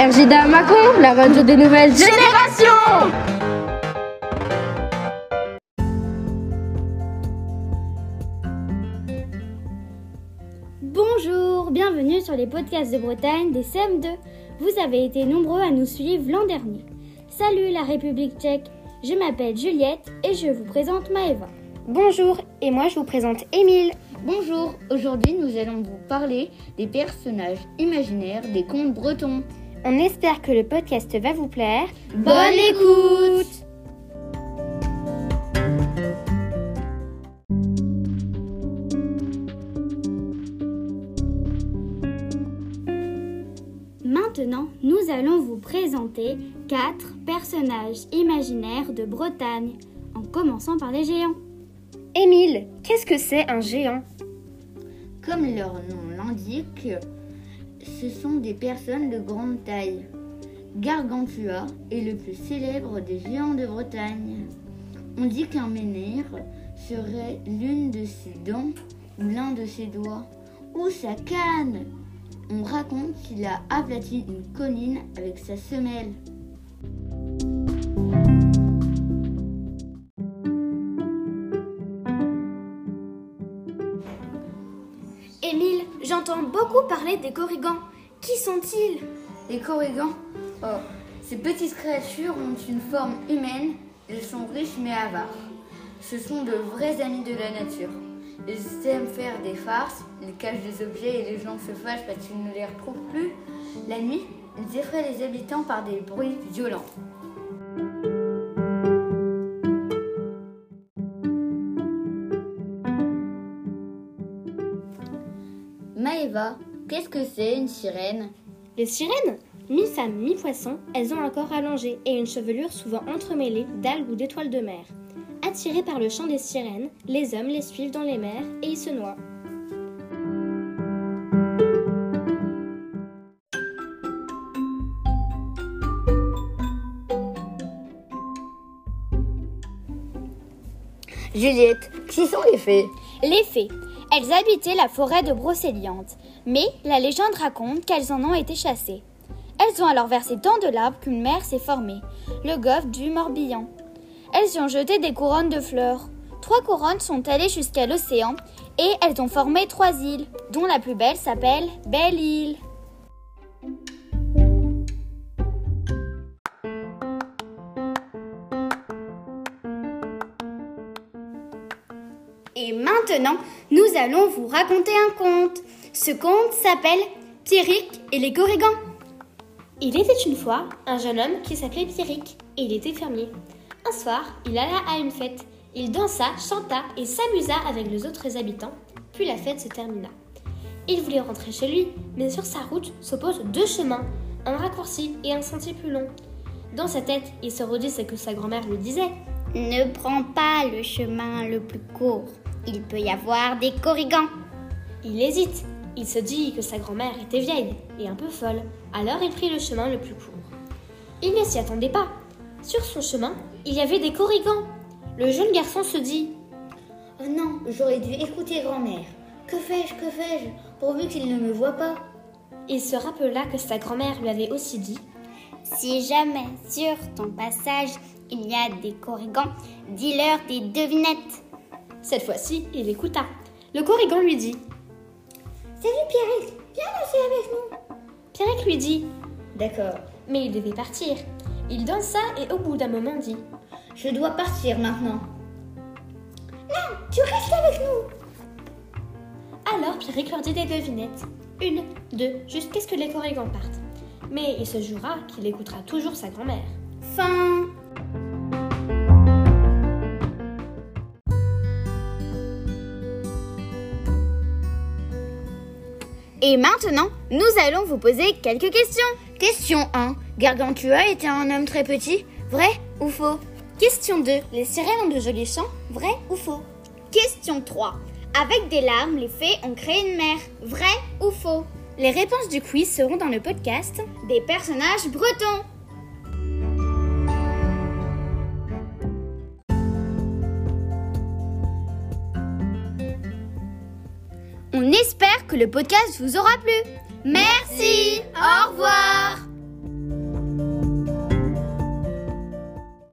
RJDA Macon, la radio des nouvelles générations Bonjour, bienvenue sur les podcasts de Bretagne des CM2. Vous avez été nombreux à nous suivre l'an dernier. Salut la République tchèque, je m'appelle Juliette et je vous présente Maëva. Bonjour, et moi je vous présente Émile. Bonjour, aujourd'hui nous allons vous parler des personnages imaginaires des contes bretons. On espère que le podcast va vous plaire. Bonne écoute Maintenant, nous allons vous présenter quatre personnages imaginaires de Bretagne, en commençant par les géants. Émile, qu'est-ce que c'est un géant? Comme leur nom l'indique, ce sont des personnes de grande taille. Gargantua est le plus célèbre des géants de Bretagne. On dit qu'un menhir serait l'une de ses dents ou l'un de ses doigts, ou sa canne. On raconte qu'il a aplati une colline avec sa semelle. Émile, j'entends beaucoup parler des corrigans. Qui sont-ils Les corrigans, oh, ces petites créatures ont une forme humaine, elles sont riches mais avares. Ce sont de vrais amis de la nature. Ils aiment faire des farces, ils cachent des objets et les gens se fâchent parce qu'ils ne les retrouvent plus. La nuit, ils effraient les habitants par des bruits violents. Maëva, qu'est-ce que c'est une sirène? Les sirènes Mi-femme, mi-poisson, elles ont un corps allongé et une chevelure souvent entremêlée d'algues ou d'étoiles de mer. Attirés par le chant des sirènes, les hommes les suivent dans les mers et y se noient. Juliette, qui sont les fées? Les fées. Elles habitaient la forêt de Brocéliande, mais la légende raconte qu'elles en ont été chassées. Elles ont alors versé tant de lave qu'une mer s'est formée, le golfe du Morbihan. Elles y ont jeté des couronnes de fleurs. Trois couronnes sont allées jusqu'à l'océan et elles ont formé trois îles, dont la plus belle s'appelle Belle Île. Maintenant, nous allons vous raconter un conte. Ce conte s'appelle Pierrick et les Corrigans. Il était une fois un jeune homme qui s'appelait Pierrick et il était fermier. Un soir, il alla à une fête. Il dansa, chanta et s'amusa avec les autres habitants, puis la fête se termina. Il voulait rentrer chez lui, mais sur sa route s'opposent deux chemins, un raccourci et un sentier plus long. Dans sa tête, il se redit ce que sa grand-mère lui disait. Ne prends pas le chemin le plus court. Il peut y avoir des corrigans. Il hésite. Il se dit que sa grand-mère était vieille et un peu folle. Alors il prit le chemin le plus court. Il ne s'y attendait pas. Sur son chemin, il y avait des corrigans. Le jeune garçon se dit Oh non, j'aurais dû écouter grand-mère. Que fais-je, que fais-je, pourvu qu'il ne me voit pas? Il se rappela que sa grand-mère lui avait aussi dit Si jamais sur ton passage il y a des corrigans, dis-leur des devinettes. Cette fois-ci, il écouta. Le corrigan lui dit Salut Pierrick, viens danser avec nous. Pierrick lui dit D'accord. Mais il devait partir. Il dansa et au bout d'un moment dit Je dois partir maintenant. Non, tu restes avec nous. Alors Pierrick leur dit des devinettes. Une, deux, jusqu'à ce que les corrigans partent. Mais il se jura qu'il écoutera toujours sa grand-mère. Fin. Et maintenant, nous allons vous poser quelques questions. Question 1. Gargantua était un homme très petit Vrai ou faux? Question 2. Les sirènes ont de jolis chants Vrai ou faux? Question 3. Avec des larmes, les fées ont créé une mer. Vrai ou faux? Les réponses du quiz seront dans le podcast Des personnages bretons. On espère que le podcast vous aura plu. Merci, au revoir.